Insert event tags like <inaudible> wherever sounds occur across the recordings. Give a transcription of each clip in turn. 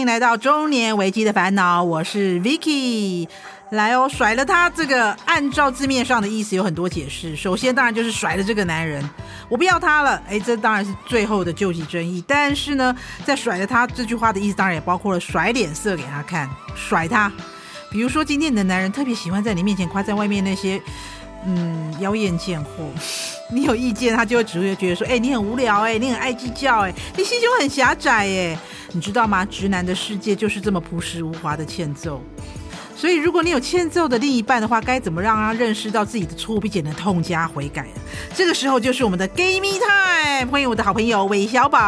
欢迎来到中年危机的烦恼，我是 Vicky。来哦，甩了他这个，按照字面上的意思有很多解释。首先，当然就是甩了这个男人，我不要他了。哎，这当然是最后的救济争议。但是呢，在甩了他这句话的意思，当然也包括了甩脸色给他看，甩他。比如说，今天你的男人特别喜欢在你面前夸赞外面那些，嗯，妖艳贱货。<laughs> 你有意见，他就会只会觉得说，哎，你很无聊，哎，你很爱计较，哎，你心胸很狭窄，哎，你知道吗？直男的世界就是这么朴实无华的欠揍。所以，如果你有欠揍的另一半的话，该怎么让他认识到自己的错误，并且能痛加悔改？这个时候就是我们的 Gay Me Time，欢迎我的好朋友韦小宝。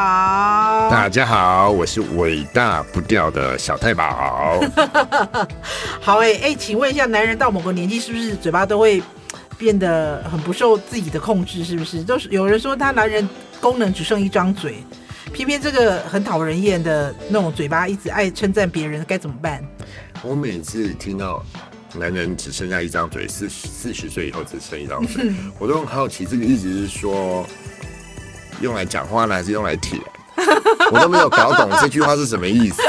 大家好，我是伟大不掉的小太保。<laughs> 好哎、欸、哎、欸，请问一下，男人到某个年纪是不是嘴巴都会变得很不受自己的控制？是不是？都是有人说他男人功能只剩一张嘴，偏偏这个很讨人厌的那种嘴巴一直爱称赞别人，该怎么办？我每次听到男人只剩下一张嘴，四四十岁以后只剩一张嘴，<laughs> 我都很好奇，这个意思是说用来讲话呢，还是用来舔？我都没有搞懂这句话是什么意思。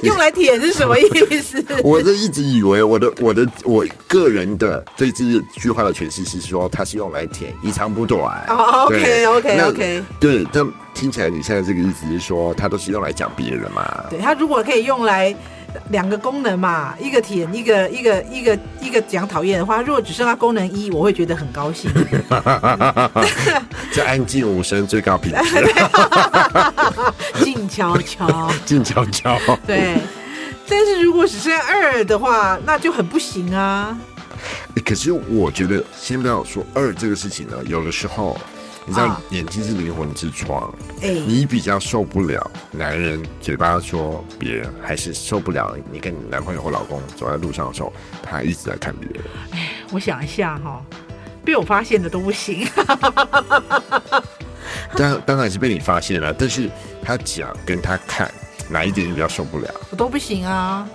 <laughs> 用来舔是什么意思？<laughs> 我是一直以为我的我的我个人的对这句话的诠释是说，它是用来舔，以长补短。哦，OK OK OK。对，但听起来你现在这个意思是说，它都是用来讲别人嘛？对，它如果可以用来。两个功能嘛，一个舔，一个一个一个一个讲讨厌的话。如果只剩下功能一，我会觉得很高兴。这安静无声，最高品质。静悄悄，静悄悄。对，但是如果只剩二的话，那就很不行啊。可是我觉得，先不要说二这个事情呢，有的时候。你知道眼睛是灵魂之窗，哎、哦，你比较受不了男人嘴巴说别人，还是受不了你跟你男朋友或老公走在路上的时候，他一直在看别人。哎，我想一下哈，被我发现的都不行。当当然是被你发现了，但是他讲跟他看哪一点你比较受不了？我都不行啊。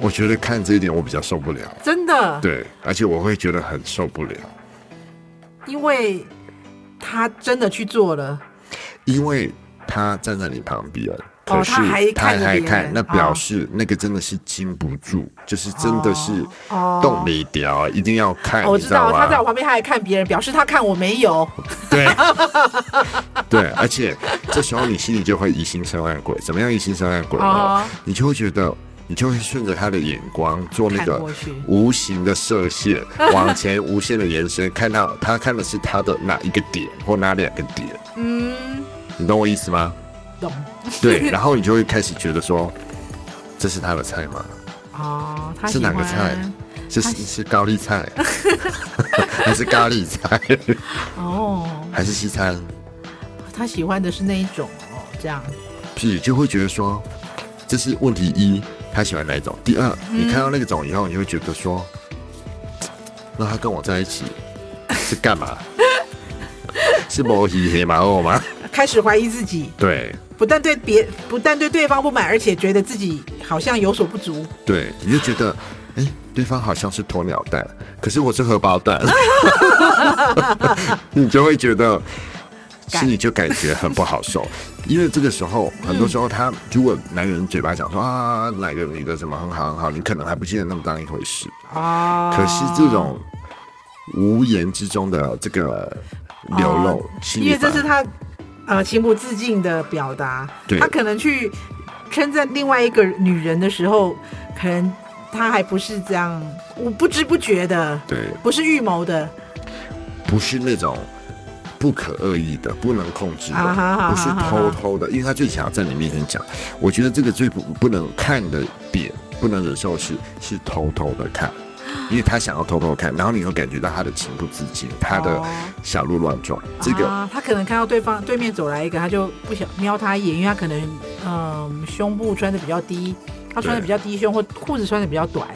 我觉得看这一点我比较受不了，真的。对，而且我会觉得很受不了，因为。他真的去做了，因为他站在你旁边，可是他还还看，那表示那个真的是禁不住，就是真的是动没掉，一定要看。我知道他在我旁边，他还看别人，表示他看我没有。对，<laughs> 对，而且这时候你心里就会疑心生暗鬼，怎么样疑心生暗鬼呢？你就会觉得。你就会顺着他的眼光做那个无形的射线，往前无限的延伸，看到他看的是他的哪一个点或哪两个点。嗯，你懂我意思吗？懂。对，<laughs> 然后你就会开始觉得说，这是他的菜吗？哦，他是哪个菜？是是高丽菜，<laughs> 还是咖喱菜？哦，还是西餐？他喜欢的是那一种哦，这样。是，就会觉得说，这是问题一。他喜欢哪一种？第二，你看到那个种以后，你会觉得说，<tsk> 那他跟我在一起是干嘛？<laughs> 是摸黑黑马后吗？开始怀疑自己。对，不但对别，不但对对方不满，而且觉得自己好像有所不足。对，你就觉得，哎、欸，对方好像是鸵鸟蛋，可是我是荷包蛋，<laughs> <laughs> 你就会觉得。心里就感觉很不好受，<laughs> 因为这个时候，很多时候他如果男人嘴巴讲说啊，哪个女的什么很好很好，你可能还不记得那么当一回事啊。可是这种无言之中的这个流露，因为这是他呃情不自禁的表达。他可能去称赞另外一个女人的时候，可能他还不是这样，我不知不觉的，对，不是预谋的，不是那种。不可恶意的，不能控制的，不是偷偷的，因为他最想要在你面前讲。我觉得这个最不不能看的点，不能忍受是是偷偷的看，<gasps> 因为他想要偷偷看，然后你又感觉到他的情不自禁，他的小鹿乱撞。这个他可能看到对方对面走来一个，他就不想瞄他一眼，因为他可能嗯胸部穿的比较低，他穿的比较低胸，或裤子穿的比较短，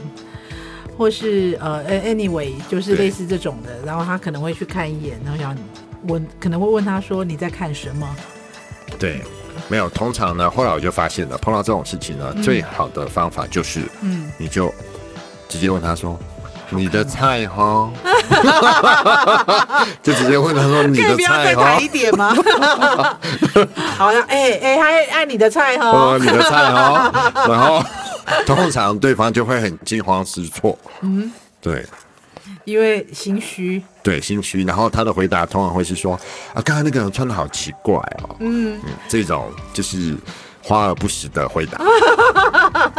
或是呃 anyway 就是类似这种的，然后他可能会去看一眼，然后想。我可能会问他说：“你在看什么？”对，没有。通常呢，后来我就发现了，碰到这种事情呢，嗯、最好的方法就是，嗯，你就直接问他说：“你的菜哈，<laughs> <laughs> 就直接问他说你的菜哈，一点吗？<laughs> 好像哎哎，还爱你的菜哈，哦，你的菜哈，然后通常对方就会很惊慌失措，嗯，对，因为心虚，对心虚，然后他的回答通常会是说啊，刚才那个人穿的好奇怪哦，嗯，嗯，这种就是花而不实的回答。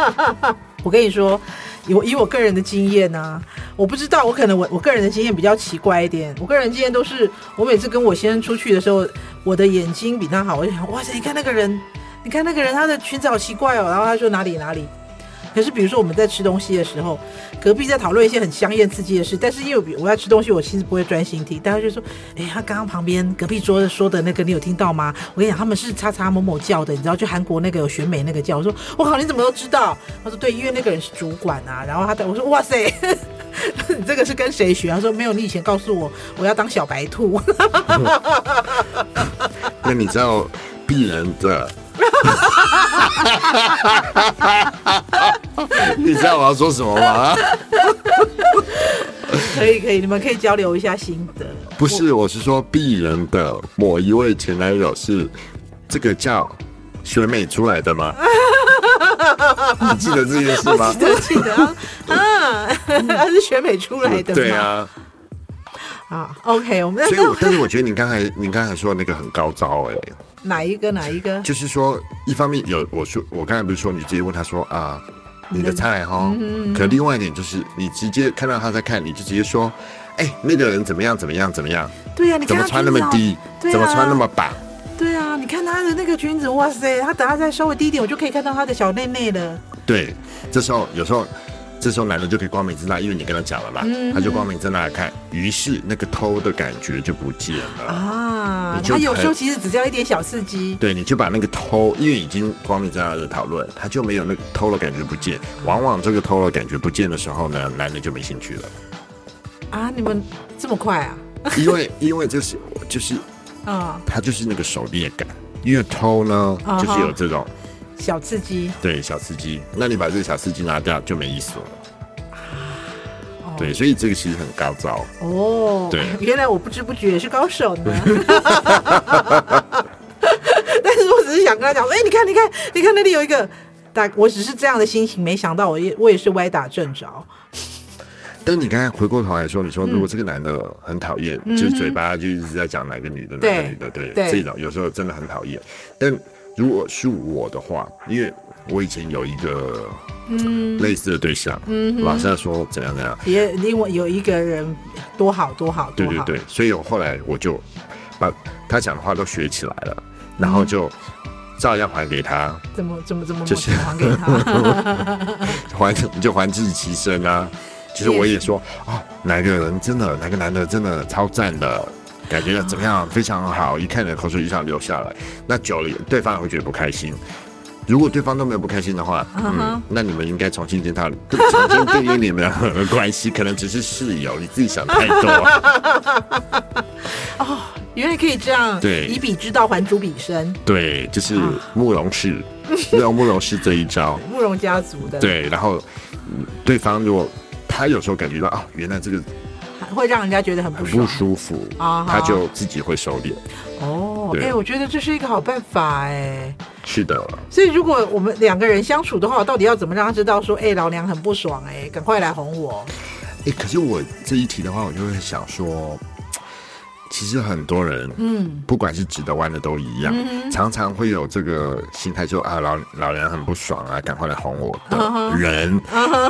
<laughs> 我跟你说。以我以我个人的经验呢、啊，我不知道，我可能我我个人的经验比较奇怪一点。我个人经验都是，我每次跟我先生出去的时候，我的眼睛比他好，我就想，哇塞，你看那个人，你看那个人，他的裙子好奇怪哦。然后他说哪里哪里。可是比如说我们在吃东西的时候，隔壁在讨论一些很香艳刺激的事，但是因为我要吃东西，我其实不会专心听。大家就说，哎，他刚刚旁边隔壁桌说的那个，你有听到吗？我跟你讲，他们是叉叉某某叫的，你知道，就韩国那个有选美那个叫。我说，我靠，你怎么都知道？他说，对，因为那个人是主管啊。然后他，我说，哇塞，你 <laughs> 这个是跟谁学？他说，没有，你以前告诉我我要当小白兔。<laughs> 那你知道鄙人的？<laughs> 你知道我要说什么吗？<laughs> 可以可以，你们可以交流一下心得。不是，我是说鄙人的某一位前男友是这个叫选美出来的吗？<laughs> 你记得这件事吗？记得记得啊，啊，他是选美出来的。对啊。啊，OK，我们所以我，但是我觉得你刚才你刚才说的那个很高招哎、欸。哪一个？哪一个？就是说，一方面有我说，我刚才不是说你直接问他说啊，你的菜哈？嗯、可另外一点就是，你直接看到他在看，你就直接说，哎、欸，那个人怎么样？怎么样？怎么样？对呀、啊，你怎么穿那么低？怎么穿那么板？对啊，你看他的那个裙子，哇塞，他等下再稍微低一点，我就可以看到他的小内内了。对，这时候有时候。这时候男的就可以光明正大，因为你跟他讲了嘛，嗯、他就光明正大的看，于是那个偷的感觉就不见了啊。他有时候其实只要一点小刺激，对，你就把那个偷，因为已经光明正大的讨论，他就没有那个偷的感觉不见。往往这个偷的感觉不见的时候呢，男的就没兴趣了。啊，你们这么快啊？因为因为就是就是啊，他就是那个狩猎感，因为偷呢就是有这种。小刺激，对小刺激，那你把这个小刺激拿掉就没意思了。哦、对，所以这个其实很高招哦。对，<laughs> 原来我不知不觉也是高手呢。<laughs> 但是我只是想跟他讲说，哎、欸，你看，你看，你看那里有一个，但我只是这样的心情，没想到我也我也是歪打正着。但你刚才回过头来说，你说如果这个男的很讨厌，嗯、就是嘴巴就一直在讲哪个女的，哪个女的，对，对这种有时候真的很讨厌，但。如果是我的话，因为我以前有一个嗯类似的对象，嗯，马上说怎样怎样，也另外有一个人多好多好，对对对，所以我后来我就把他讲的话都学起来了，然后就照样还给他，怎么怎么怎么就是还给他，<laughs> 还就还自其身啊。其实我也说啊，哪个人真的哪个男的真的超赞的。感觉怎么样？非常好，一看你的口水就想流下来。那久了，对方也会觉得不开心。如果对方都没有不开心的话，嗯，那你们应该重新检讨，重新定义你们的关系，可能只是室友，你自己想太多。<laughs> 哦，原来可以这样。对，以彼之道还诸彼身。对，就是慕容氏，用慕容氏这一招。<laughs> 慕容家族的。对，然后对方如果他有时候感觉到啊，原来这个。会让人家觉得很不不舒服啊，他就自己会收敛。哦，哎，我觉得这是一个好办法哎。是的。所以如果我们两个人相处的话，到底要怎么让他知道说，哎，老娘很不爽哎，赶快来哄我。哎，可是我这一题的话，我就会想说，其实很多人，嗯，不管是直的弯的都一样，常常会有这个心态，说啊，老老娘很不爽啊，赶快来哄我的人。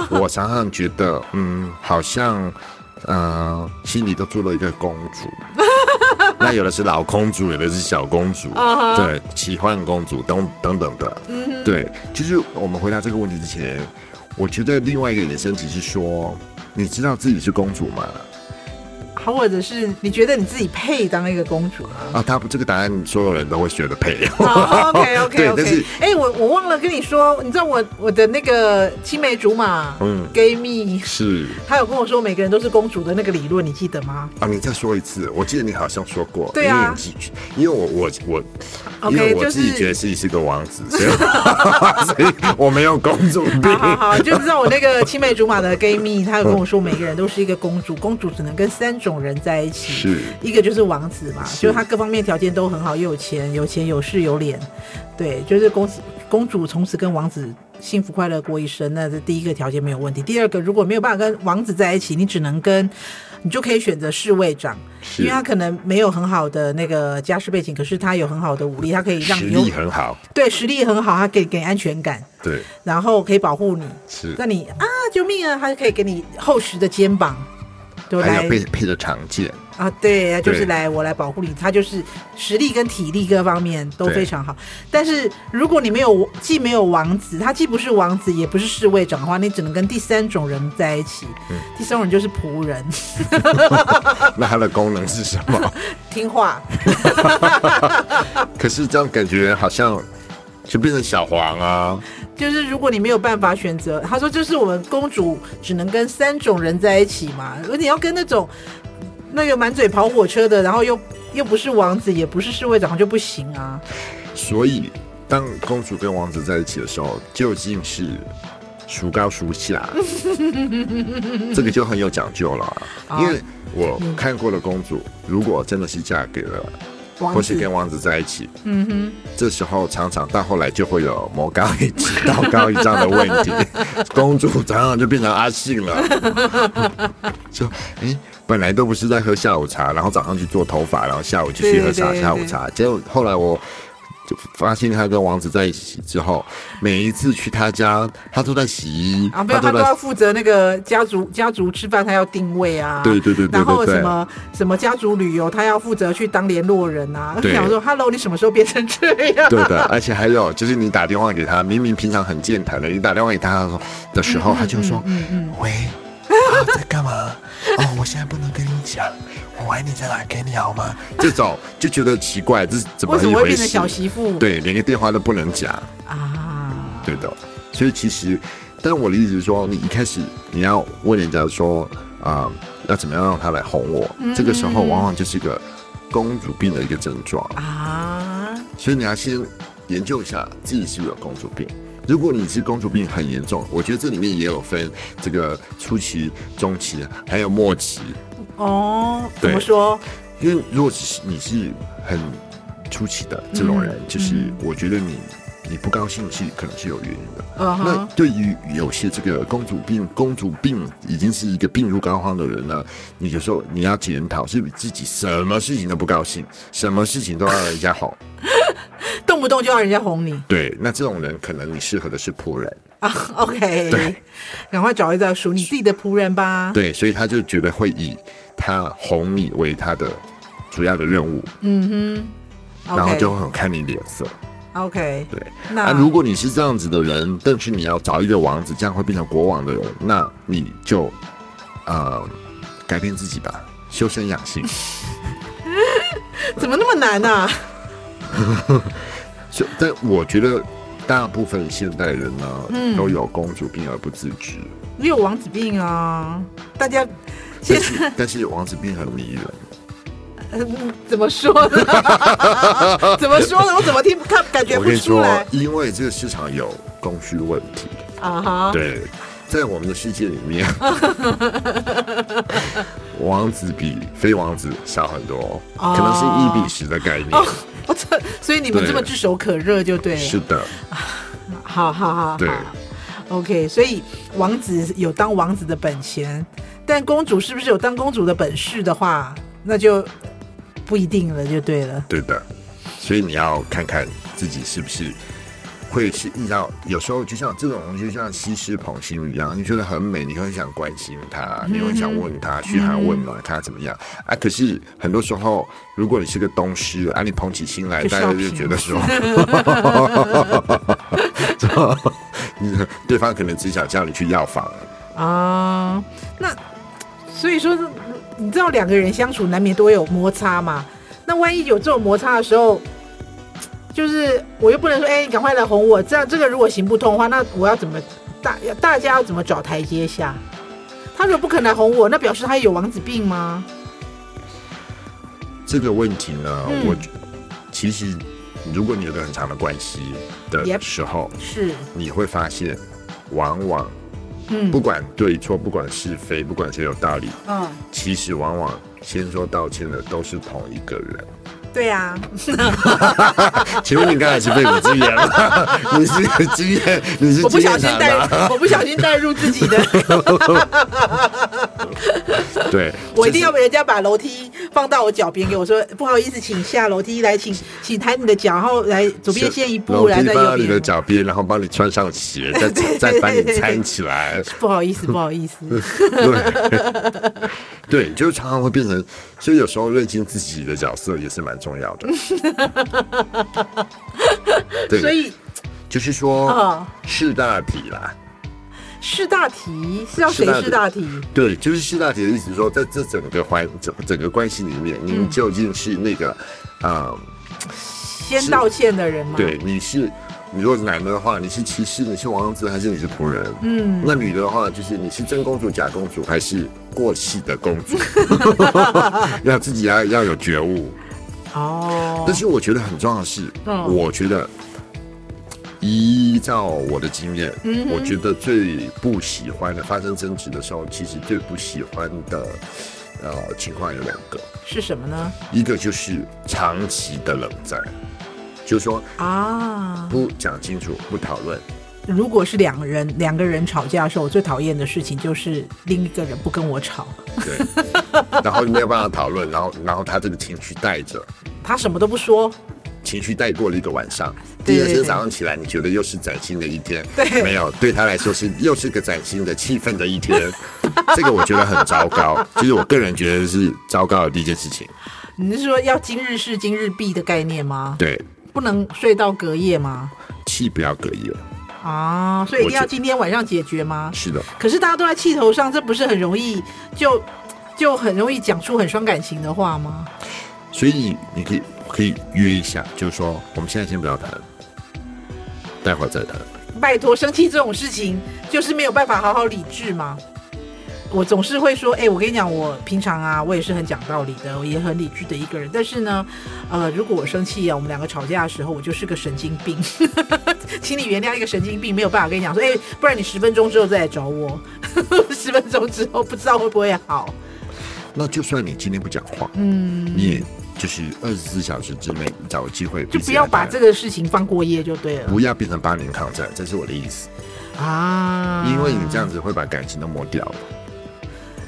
我常常觉得，嗯，好像。嗯、呃，心里都住了一个公主，<laughs> 那有的是老公主，有的是小公主，uh huh. 对，奇幻公主等等等的，uh. 对。其实我们回答这个问题之前，我觉得另外一个衍生只是说，你知道自己是公主吗？好，或者是你觉得你自己配当一个公主啊？啊，他不这个答案，所有人都会觉得配。好，OK OK OK。<laughs> 但是，哎，我我忘了跟你说，你知道我我的那个青梅竹马，嗯，Gay 蜜是，<laughs> 他有跟我说每个人都是公主的那个理论，你记得吗？啊，你再说一次，我记得你好像说过。对啊，因为我我我，okay, 因为我自己觉得自己是个王子，所以 <laughs> 所以我没有公主病。好好好，就知道我那个青梅竹马的 Gay 蜜，他有跟我说每个人都是一个公主，公主只能跟三种。种人在一起，是。一个就是王子嘛，就是他各方面条件都很好，又有钱，有钱有势有脸，对，就是公子公主从此跟王子幸福快乐过一生，那这第一个条件没有问题。第二个，如果没有办法跟王子在一起，你只能跟，你就可以选择侍卫长，因为他可能没有很好的那个家世背景，可是他有很好的武力，他可以让你实力很好，对，实力很好，他可以给你安全感，对，然后可以保护你，是，那你啊，救命啊，他就可以给你厚实的肩膀。还有配配着长剑啊，对，就是来我来保护你，他就是实力跟体力各方面都非常好。但是如果你没有既没有王子，他既不是王子也不是侍卫长的话，你只能跟第三种人在一起。嗯，第三种人就是仆人。<laughs> 那他的功能是什么？<laughs> 听话。<laughs> 可是这样感觉好像就变成小黄啊。就是如果你没有办法选择，他说就是我们公主只能跟三种人在一起嘛。而你要跟那种那个满嘴跑火车的，然后又又不是王子，也不是侍卫长，就不行啊。所以当公主跟王子在一起的时候，究竟是孰高孰下？<laughs> 这个就很有讲究了，啊，因为我看过的公主，如果真的是嫁给了。或是跟王子在一起，嗯哼，这时候常常到后来就会有魔高一尺道高一丈的问题，<laughs> 公主常常就变成阿信了，<laughs> 就哎、欸，本来都不是在喝下午茶，然后早上去做头发，然后下午就去喝茶下午茶，结果后来我。就发现他跟王子在一起之后，每一次去他家，他都在洗衣啊，没有，他都要负责那个家族家族吃饭，他要定位啊，对对对，然后什么什么家族旅游，他要负责去当联络人啊。我，想说，Hello，你什么时候变成这样？对的，而且还有就是你打电话给他，明明平常很健谈的，你打电话给他的时候，嗯、他就说，嗯嗯，嗯，喂。啊、在干嘛？哦，我现在不能跟你讲，我爱你在哪给你好吗？这种就觉得奇怪，这是怎么一回事？为什么会变成小媳妇？对，连个电话都不能讲啊。对的，所以其实，但我的意思是说，你一开始你要问人家说啊、呃，要怎么样让他来哄我？嗯、这个时候往往就是一个公主病的一个症状啊。所以你要先研究一下自己是不是有公主病。如果你是公主病很严重，我觉得这里面也有分这个初期、中期，还有末期。哦，怎么说？因为如果是你是很出奇的这种人，嗯、就是我觉得你你不高兴是可能是有原因的。嗯、那对于有些这个公主病、公主病已经是一个病入膏肓的人呢，你有时候你要检讨，是不是自己什么事情都不高兴，什么事情都要人家哄。<laughs> 动不动就要人家哄你，对，那这种人可能你适合的是仆人啊。OK，对，赶快找一个属你自己的仆人吧。对，所以他就觉得会以他哄你为他的主要的任务。嗯哼，然后就会很看你脸色。OK，对。那、啊、如果你是这样子的人，但是你要找一个王子，这样会变成国王的人，那你就呃改变自己吧，修身养性。<laughs> 怎么那么难呢、<laughs> 啊？但我觉得大部分现代人呢，嗯、都有公主病而不自知。你有王子病啊？大家，但是但是王子病很迷人。嗯，怎么说呢？<laughs> 怎么说呢？我怎么听看感觉不出来？因为这个市场有供需问题啊哈。对，在我们的世界里面，<laughs> 王子比非王子少很多，可能是一比十的概念。哦所以你们这么炙手可热就对了。是的，<laughs> 好好好，对，OK。所以王子有当王子的本钱，但公主是不是有当公主的本事的话，那就不一定了，就对了。对的，所以你要看看自己是不是。会是遇到有时候就像这种东西，就像西施捧心一样，你觉得很美，你会想关心她，你会想问她嘘寒问暖，看她怎么样啊？可是很多时候，如果你是个东施啊，你捧起心来，大家就觉得说，<laughs> <laughs> 你 <laughs> 对方可能只想叫你去药房啊。那所以说，你知道两个人相处难免都会有摩擦嘛？那万一有这种摩擦的时候，就是我又不能说，哎、欸，你赶快来哄我。这样这个如果行不通的话，那我要怎么大大家要怎么找台阶下？他如果不肯来哄我，那表示他有王子病吗？这个问题呢，嗯、我其实如果你有个很长的关系的时候，是你会发现，往往。嗯，不管对错，不管是非，不管谁有道理，嗯，其实往往先说道歉的都是同一个人。对呀、啊，<laughs> 请问你刚才是被我经验了？<laughs> 你是经验？你是？我不小心带，我不小心带入自己的。<laughs> 对，我一定要被人家把楼梯放到我脚边，给我说不好意思，请下楼梯来，请请抬你的脚，然后来左边先一步，来在右边。放到你的脚边，然后帮你穿上鞋，再再把你搀起来。不好意思，不好意思。对，对，就常常会变成，所以有时候认清自己的角色也是蛮重要的。<laughs> 对，所以就是说，识大体啦。试大体是要谁试大体？对，就是试大体的意思，说在这整个环整整个关系里面，您究竟是那个啊，先道歉的人吗？对，你是，你如果是男的的话，你是骑士，你是王子，还是你是仆人？嗯，那女的的话，就是你是真公主、假公主，还是过气的公主？<laughs> <laughs> 要自己要要有觉悟哦。但是我觉得很重要的是，我觉得。依照我的经验，嗯、我觉得最不喜欢的发生争执的时候，其实最不喜欢的呃情况有两个，是什么呢？一个就是长期的冷战，就是说啊，不讲清楚，不讨论。如果是两人两个人吵架的时候，我最讨厌的事情就是另一个人不跟我吵，对，<laughs> 然后没有办法讨论，然后然后他这个情绪带着，他什么都不说。情绪带过了一个晚上，第二天早上起来，你觉得又是崭新的一天。对，没有，对他来说是又是个崭新的气氛的一天。<laughs> 这个我觉得很糟糕，其实我个人觉得是糟糕的第一件事情。你是说要今日事今日毕的概念吗？对，不能睡到隔夜吗？气不要隔夜啊，所以一定要今天晚上解决吗？是的。可是大家都在气头上，这不是很容易就就很容易讲出很伤感情的话吗？所以你可以。可以约一下，就是说我们现在先不要谈，待会儿再谈。拜托，生气这种事情就是没有办法好好理智吗？我总是会说，哎、欸，我跟你讲，我平常啊，我也是很讲道理的，我也很理智的一个人。但是呢，呃，如果我生气啊，我们两个吵架的时候，我就是个神经病，<laughs> 请你原谅一个神经病，没有办法跟你讲说，哎、欸，不然你十分钟之后再来找我，<laughs> 十分钟之后不知道会不会好。那就算你今天不讲话，嗯，你也。就是二十四小时之内找个机会，就不要把这个事情放过夜就对了。不要变成八年抗战，这是我的意思啊！因为你这样子会把感情都磨掉了。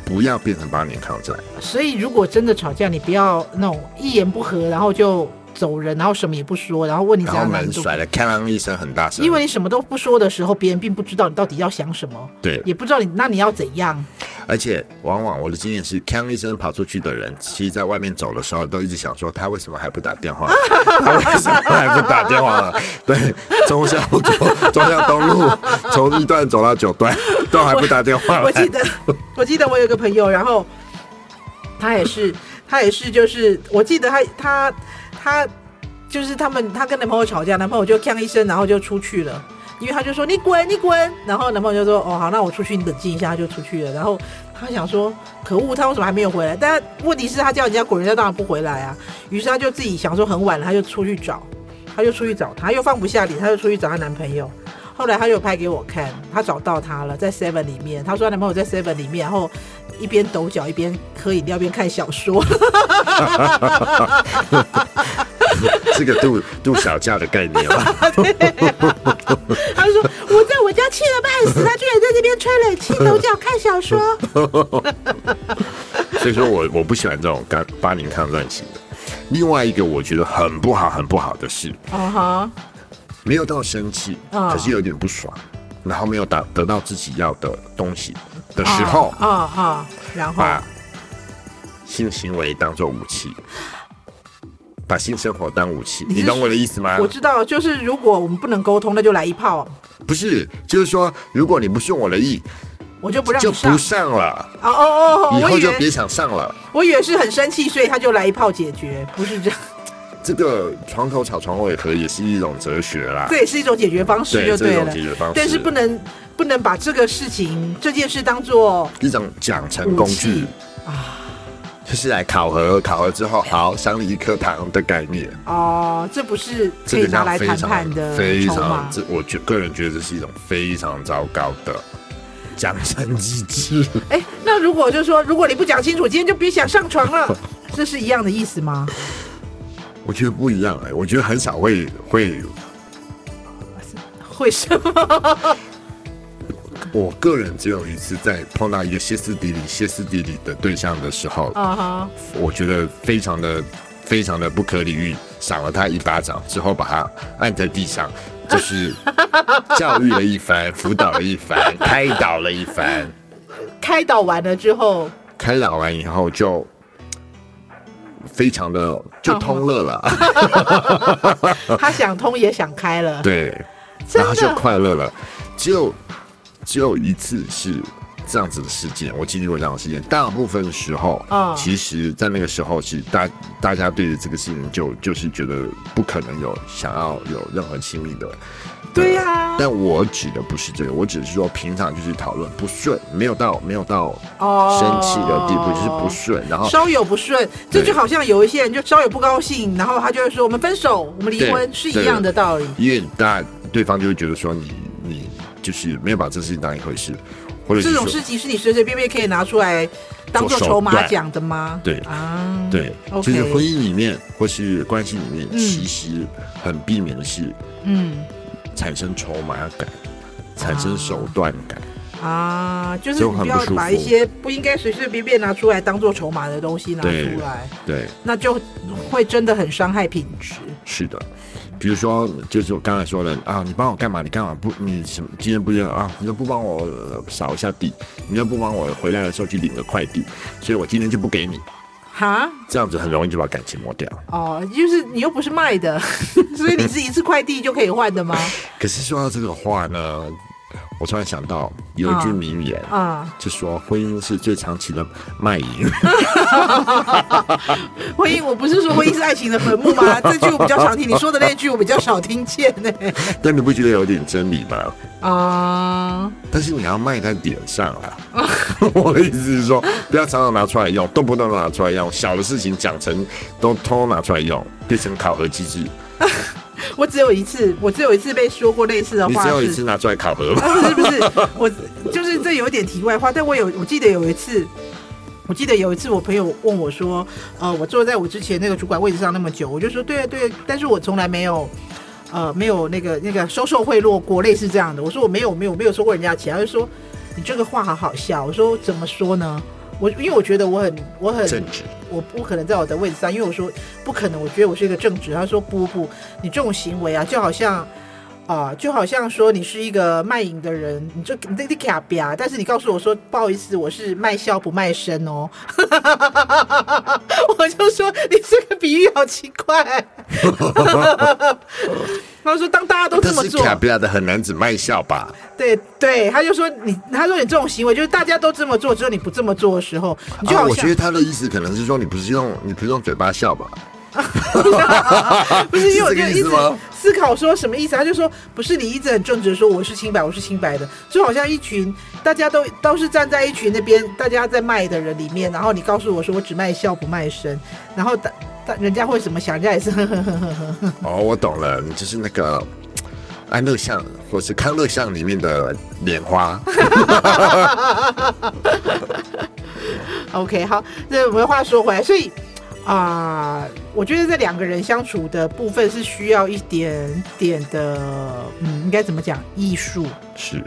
不要变成八年抗战。所以，如果真的吵架，你不要那种一言不合，然后就。走人，然后什么也不说，然后问你怎样，然后门甩了，咔啷一声很大声。因为你什么都不说的时候，别人并不知道你到底要想什么，对，也不知道你那你要怎样。而且往往我的经验是，康医生跑出去的人，其实在外面走的时候，都一直想说他为什么还不打电话？<laughs> 他为什么还不打电话？对，中孝东忠孝东路 <laughs> 从一段走到九段，都还不打电话。我，我记得，我记得我有个朋友，然后他也是，他也是，就是我记得他他。他就是他们，他跟男朋友吵架，男朋友就吭一声，然后就出去了，因为他就说你滚你滚，然后男朋友就说哦好，那我出去，冷静一下，他就出去了。然后他想说可恶，他为什么还没有回来？但问题是，他叫人家滚，人家当然不回来啊。于是他就自己想说很晚了，他就出去找，他就出去找他，又放不下你，他就出去找她男朋友。后来他就拍给我看，他找到他了，在 Seven 里面，他说他男朋友在 Seven 里面，然后。一边抖脚一边喝饮料，边看小说。<laughs> 这个度度小架的概念吧。<laughs> 他说：“我在我家气得半死，他居然在这边吹冷气、抖脚、看小说。<laughs> ”所以说我我不喜欢这种干八零抗战型的。另外一个我觉得很不好、很不好的是，啊哈，没有到生气，可是有点不爽，然后没有达得到自己要的东西。的时候啊啊，然后把性行为当做武器，把性生活当武器，你，你懂我的意思吗？我知道，就是如果我们不能沟通，那就来一炮。不是，就是说，如果你不顺我的意，我就不让就不上了。哦哦哦，以后就别想上了。我以为是很生气，所以他就来一炮解决，不是这样。这个床头吵床尾和也是一种哲学啦，这也是一种解决方式，就对了。对，这是一种解决方式。但是不能不能把这个事情这件事当做一种奖惩工具啊，就是来考核，考核之后好赏你一颗糖的概念。哦，这不是可以拿来谈判的非常，这我觉个人觉得这是一种非常糟糕的 <laughs> 奖惩机制。哎，那如果就是说，如果你不讲清楚，今天就别想上床了，<laughs> 这是一样的意思吗？我觉得不一样哎、欸，我觉得很少会会会什么？我个人只有一次在碰到一个歇斯底里、歇斯底里的对象的时候，啊、uh huh. 我觉得非常的、非常的不可理喻，赏了他一巴掌之后，把他按在地上，就是 <laughs> 教育了一番、辅导了一番、开导了一番。开导完了之后，开导完以后就。非常的就通乐了，<laughs> 他想通也想开了，对，然后就快乐了。只有只有一次是这样子的事件，我经历过这样的事件。大部分的时候，嗯，其实在那个时候，其实大大家对这个事情就就是觉得不可能有想要有任何亲密的。对呀、啊，但我指的不是这个，我只是说平常就是讨论不顺，没有到没有到生气的地步，哦、就是不顺，然后稍有不顺，这就好像有一些人就稍有不高兴，然后他就会说我们分手，我们离婚是一样的道理。因为大对方就会觉得说你你就是没有把这事情当一回事，或者这种事情是你随随便便可以拿出来当做筹码讲的吗？对啊，对，就是婚姻里面或是关系里面，其实很避免的是嗯。产生筹码感，产生手段感啊，啊，就是你不要把一些不应该随随便便拿出来当做筹码的东西拿出来，对，对，那就会真的很伤害品质。是的，比如说，就是我刚才说的啊，你帮我干嘛？你干嘛不？你什么今天不是啊？你都不帮我扫一下地，你都不帮我回来的时候去领个快递，所以我今天就不给你。哈，这样子很容易就把感情 <laughs> 磨掉。哦，就是你又不是卖的，<laughs> 所以你是一次快递就可以换的吗？<laughs> 可是说到这个话呢，我突然想到有一句名言啊，就说婚姻是最长期的卖淫。<laughs> 婚姻，我不是说婚姻是爱情的坟墓吗？<laughs> 这句我比较常听，你说的那句我比较少听见呢。<laughs> 但你不觉得有点真理吗？啊，但是你要卖在点上啊。我的意思是说，不要常常拿出来用，动不动拿出来用，小的事情讲成都通通拿出来用，变成考核机制。<laughs> 我只有一次，我只有一次被说过类似的话。你只有一次拿出来考核吗？不是 <laughs> 不是，我就是这有点题外话。但我有，我记得有一次，我记得有一次，我朋友问我说：“呃，我坐在我之前那个主管位置上那么久，我就说对啊对啊，但是我从来没有，呃，没有那个那个收受贿赂过，类似这样的。”我说我没有没有没有收过人家钱，他就说。你这个话好好笑，我说怎么说呢？我因为我觉得我很我很正直，我不可能在我的位置上，因为我说不可能，我觉得我是一个正直。他说不不，你这种行为啊，就好像啊、呃，就好像说你是一个卖淫的人，你就你你卡吧，但是你告诉我说不好意思，我是卖笑不卖身哦。<laughs> 我就说你这个比喻好奇怪。<laughs> 他说：“当大家都这么做，卡比亚的很难只卖笑吧？对对，他就说你，他说你这种行为就是大家都这么做，只有你不这么做的时候，你就好像、啊、我觉得他的意思可能是说你不是用你不是用嘴巴笑吧？<laughs> 不是，因为我就一直思考说什么意思？他就说不是，你一直很正直的说我是清白，我是清白的，就好像一群大家都都是站在一群那边大家在卖的人里面，然后你告诉我说我只卖笑不卖身，然后但人家会怎么想？人家也是呵呵呵呵呵。哦，我懂了，你就是那个安乐巷或是康乐巷里面的莲花。<laughs> OK，好，那我们话说回来，所以啊、呃，我觉得这两个人相处的部分是需要一点点的，嗯，应该怎么讲？艺术是。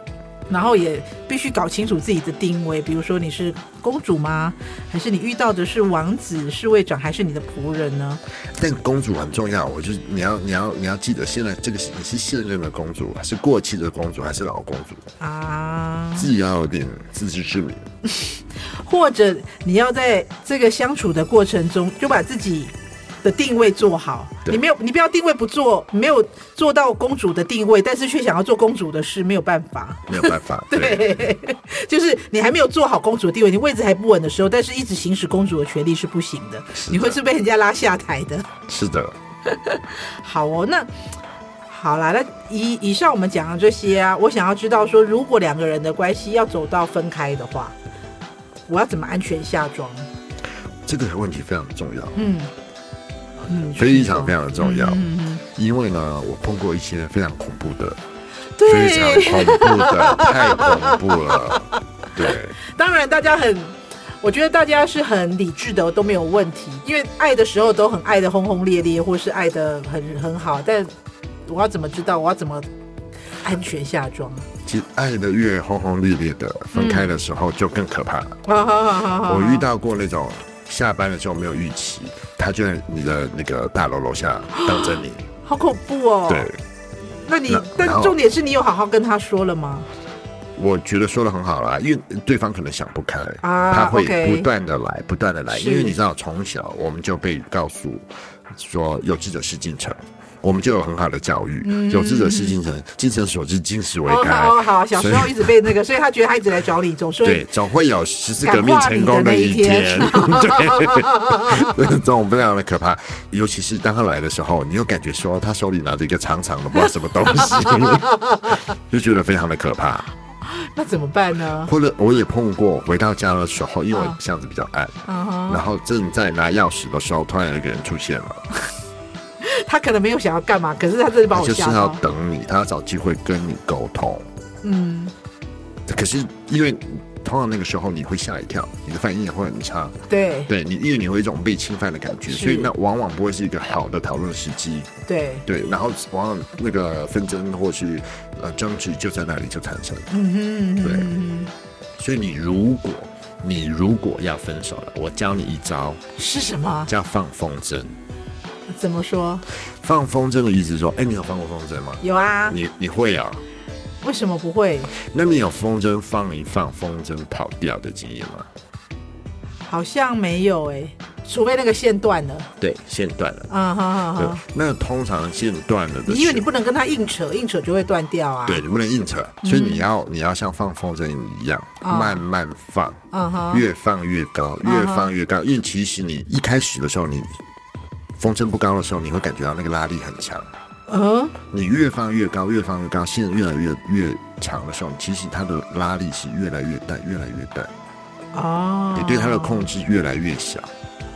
然后也必须搞清楚自己的定位，比如说你是公主吗？还是你遇到的是王子、侍卫长，还是你的仆人呢？但公主很重要，我就是你要你要你要记得，现在这个是你是现任的公主，还是过气的公主，还是老公主啊？自己要有点自知之明，<laughs> 或者你要在这个相处的过程中，就把自己的定位做好。你没有，你不要定位不做，没有做到公主的定位，但是却想要做公主的事，没有办法。没有办法。<laughs> 对，对，<laughs> 就是你还没有做好公主的地位，你位置还不稳的时候，但是一直行使公主的权利是不行的，的你会是被人家拉下台的。是的。好哦，那好啦，那以以上我们讲的这些啊，我想要知道说，如果两个人的关系要走到分开的话，我要怎么安全下装？这个问题非常重要。嗯嗯，非常非常的重要。嗯嗯，因为呢，我碰过一些非常恐怖的，对非常恐怖的，太恐怖了。<laughs> 对，当然大家很。我觉得大家是很理智的，都没有问题，因为爱的时候都很爱的轰轰烈烈，或是爱的很很好。但我要怎么知道？我要怎么安全下庄？其实爱的越轰轰烈烈的，分开的时候就更可怕了。我遇到过那种下班的时候没有预期，他就在你的那个大楼楼下等着你，<gasps> 好恐怖哦。对，那你但重点是你有好好跟他说了吗？我觉得说的很好啦，因为对方可能想不开，啊、他会不断的来，不断的来，因为你知道，从小我们就被告诉说有志者事竟成，我们就有很好的教育，嗯、有志者事竟成，精诚所至，金石为开。好，好，小时候一直被那个，所以，他觉得他一直来找你，总是对，总会有十字革命成功的一天。<laughs> 对，<laughs> 这种非常的可怕，尤其是当他来的时候，你又感觉说他手里拿着一个长长的不知道什么东西，<laughs> 就觉得非常的可怕。那怎么办呢？或者我也碰过，回到家的时候，因为巷子比较暗，哦、然后正在拿钥匙的时候，突然有一个人出现了。<laughs> 他可能没有想要干嘛，可是他这里把我吓到。就是要等你，他要找机会跟你沟通。嗯，可是因为。通常那个时候你会吓一跳，你的反应也会很差。对，对你，因为你会有一种被侵犯的感觉，所以那往往不会是一个好的讨论时机。对对，然后往往那个纷争或是呃争执就在那里就产生。嗯哼，嗯哼，对。所以你如果你如果要分手了，我教你一招，是什么？叫放风筝。怎么说？放风筝的意思是说，哎，你有放过风筝吗？有啊。你你会啊？为什么不会？那你有风筝放一放，风筝跑掉的经验吗？好像没有哎、欸，除非那个线断了。对，线断了。嗯，好好好。那通常线断了的，因为你不能跟它硬扯，硬扯就会断掉啊。对，你不能硬扯，所以你要、嗯、你要像放风筝一样，哦、慢慢放，嗯哼，越放越高，越放越高。因为其实你一开始的时候，你风筝不高的时候，你会感觉到那个拉力很强。嗯，你越放越高，越放越高，线越来越越长的时候，其实它的拉力是越来越淡，越来越淡。哦，你对它的控制越来越小。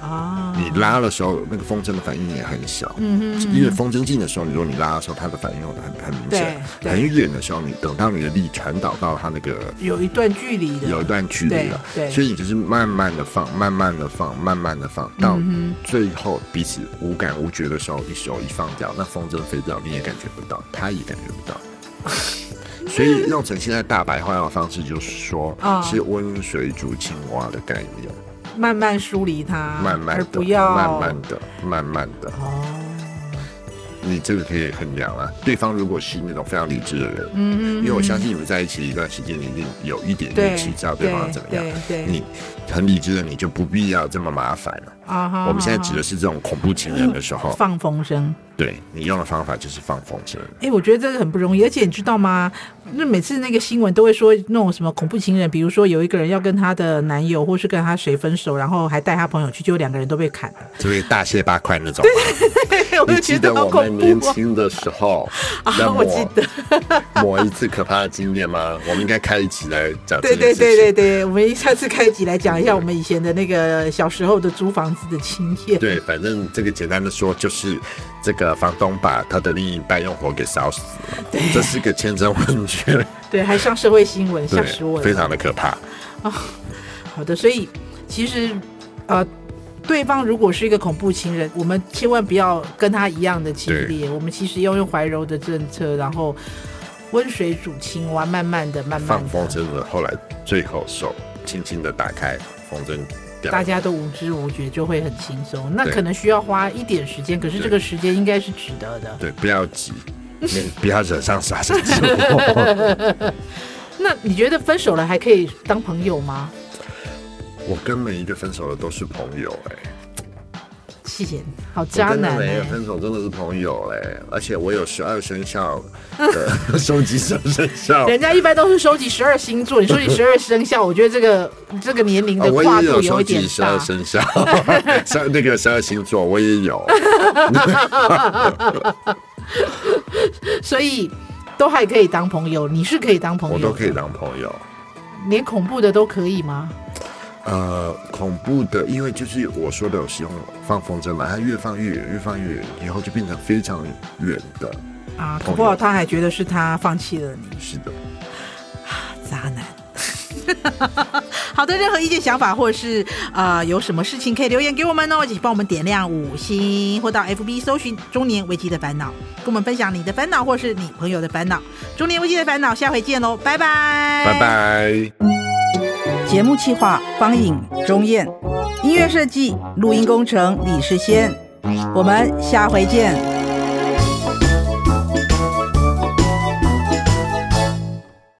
啊，你拉的时候，那个风筝的反应也很小。嗯哼，因为风筝近的时候，你如果你拉的时候，它的反应很很明显。很远的时候，你等到你的力传导到它那个有一段距离的，有一段距离了。对，所以你就是慢慢的放，慢慢的放，慢慢的放，到最后彼此无感无觉的时候，一手一放掉，那风筝飞掉，你也感觉不到，他也感觉不到。<laughs> 所以用成现在大白话的方式，就是说，是温水煮青蛙的概念。慢慢疏离它，慢慢的，不要慢慢的，慢慢的。哦，你这个可以衡量啊。对方如果是那种非常理智的人，嗯，因为我相信你们在一起一段时间，你一定有一点运气，知道对方怎么样。对，对，你很理智的，你就不必要这么麻烦了。啊，我们现在指的是这种恐怖情人的时候，放风筝。对，你用的方法就是放风筝。哎、欸，我觉得这个很不容易，而且你知道吗？那每次那个新闻都会说那种什么恐怖情人，比如说有一个人要跟他的男友或是跟他谁分手，然后还带他朋友去，结果两个人都被砍了，就会大卸八块那种。对，对，对，我记得我们年轻的时候 <laughs> 啊，我记得某 <laughs> 一次可怕的经验吗？我们应该开一集来讲。对对对对对，我们下次开一集来讲一下我们以前的那个小时候的租房子的经验。对，反正这个简单的说就是。这个房东把他的另一半用火给烧死了，这是个千真万确。对，还上社会新闻，吓死我了，非常的可怕。哦，好的，所以其实呃，对方如果是一个恐怖情人，我们千万不要跟他一样的激烈。我们其实要用怀柔的政策，然后温水煮青蛙，慢慢的、慢慢的放风筝的，后来最后手轻轻的打开风筝。大家都无知无觉，就会很轻松。那可能需要花一点时间，可是这个时间应该是值得的。对，不要急，不要惹上杀身之祸。<laughs> 那你觉得分手了还可以当朋友吗？我跟每一个分手的都是朋友，哎。天，<laughs> 好渣男、欸！没有分手真的是朋友嘞，而且我有十二生肖的 <laughs> 收集十二生肖。人家一般都是收集十二星座，你收集十二生肖，我觉得这个这个年龄的跨度有一点大。我也有收集十二生肖，像那个十二星座我也有。<laughs> 所以都还可以当朋友，你是可以当朋友，我都可以当朋友，连恐怖的都可以吗？呃，恐怖的，因为就是我说的，有使用放风筝嘛，它越放越远，越放越远，以后就变成非常远的啊。搞不好他还觉得是他放弃了你。是的，啊，渣男。<laughs> 好的，任何意见、想法，或者是呃有什么事情可以留言给我们哦，请帮我们点亮五星，或到 FB 搜寻“中年危机的烦恼”，跟我们分享你的烦恼，或是你朋友的烦恼。中年危机的烦恼，下回见喽，拜拜，拜拜。节目企划方颖、钟燕，音乐设计、录音工程李世先，我们下回见。